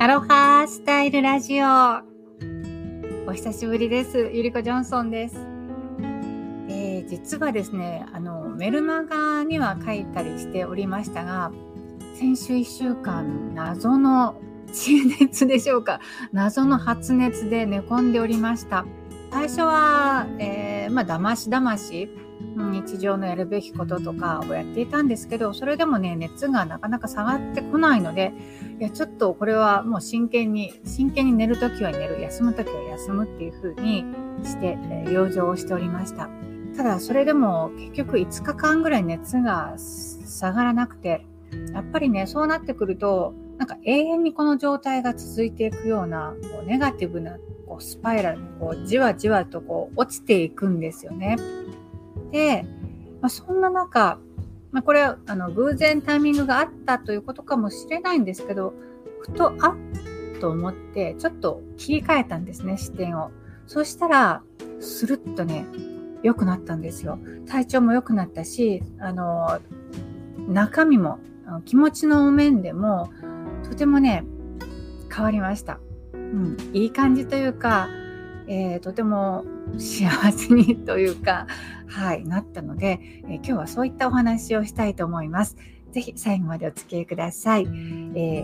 アロハスタイルラジオ。お久しぶりです。ゆりこジョンソンです。えー、実はですね、あの、メルマガには書いたりしておりましたが、先週1週間、謎の地熱でしょうか。謎の発熱で寝込んでおりました。最初は、えー、まあ、だましだまし、日常のやるべきこととかをやっていたんですけどそれでもね熱がなかなか下がってこないのでいやちょっとこれはもう真剣に真剣に寝るときは寝る休むときは休むっていう風にして、えー、養生をしておりました。ただそれでも結局5日間ぐらい熱が下がらなくてやっぱりねそうなってくるとなんか永遠にこの状態が続いていくようなこうネガティブなこうスパイラルにこうじわじわとこう落ちていくんですよね。で、まあ、そんな中、まあ、これはあの偶然タイミングがあったということかもしれないんですけどふとあっと思ってちょっと切り替えたんですね視点を。そしたらスルッとね良くなったんですよ。体調も良くなったしあの中身も気持ちの面でもとてもね変わりました、うん、いい感じというかえー、とても幸せにというか、はい、なったので、えー、今日はそういったお話をしたいと思います。ぜひ最後までお付き合いください。えー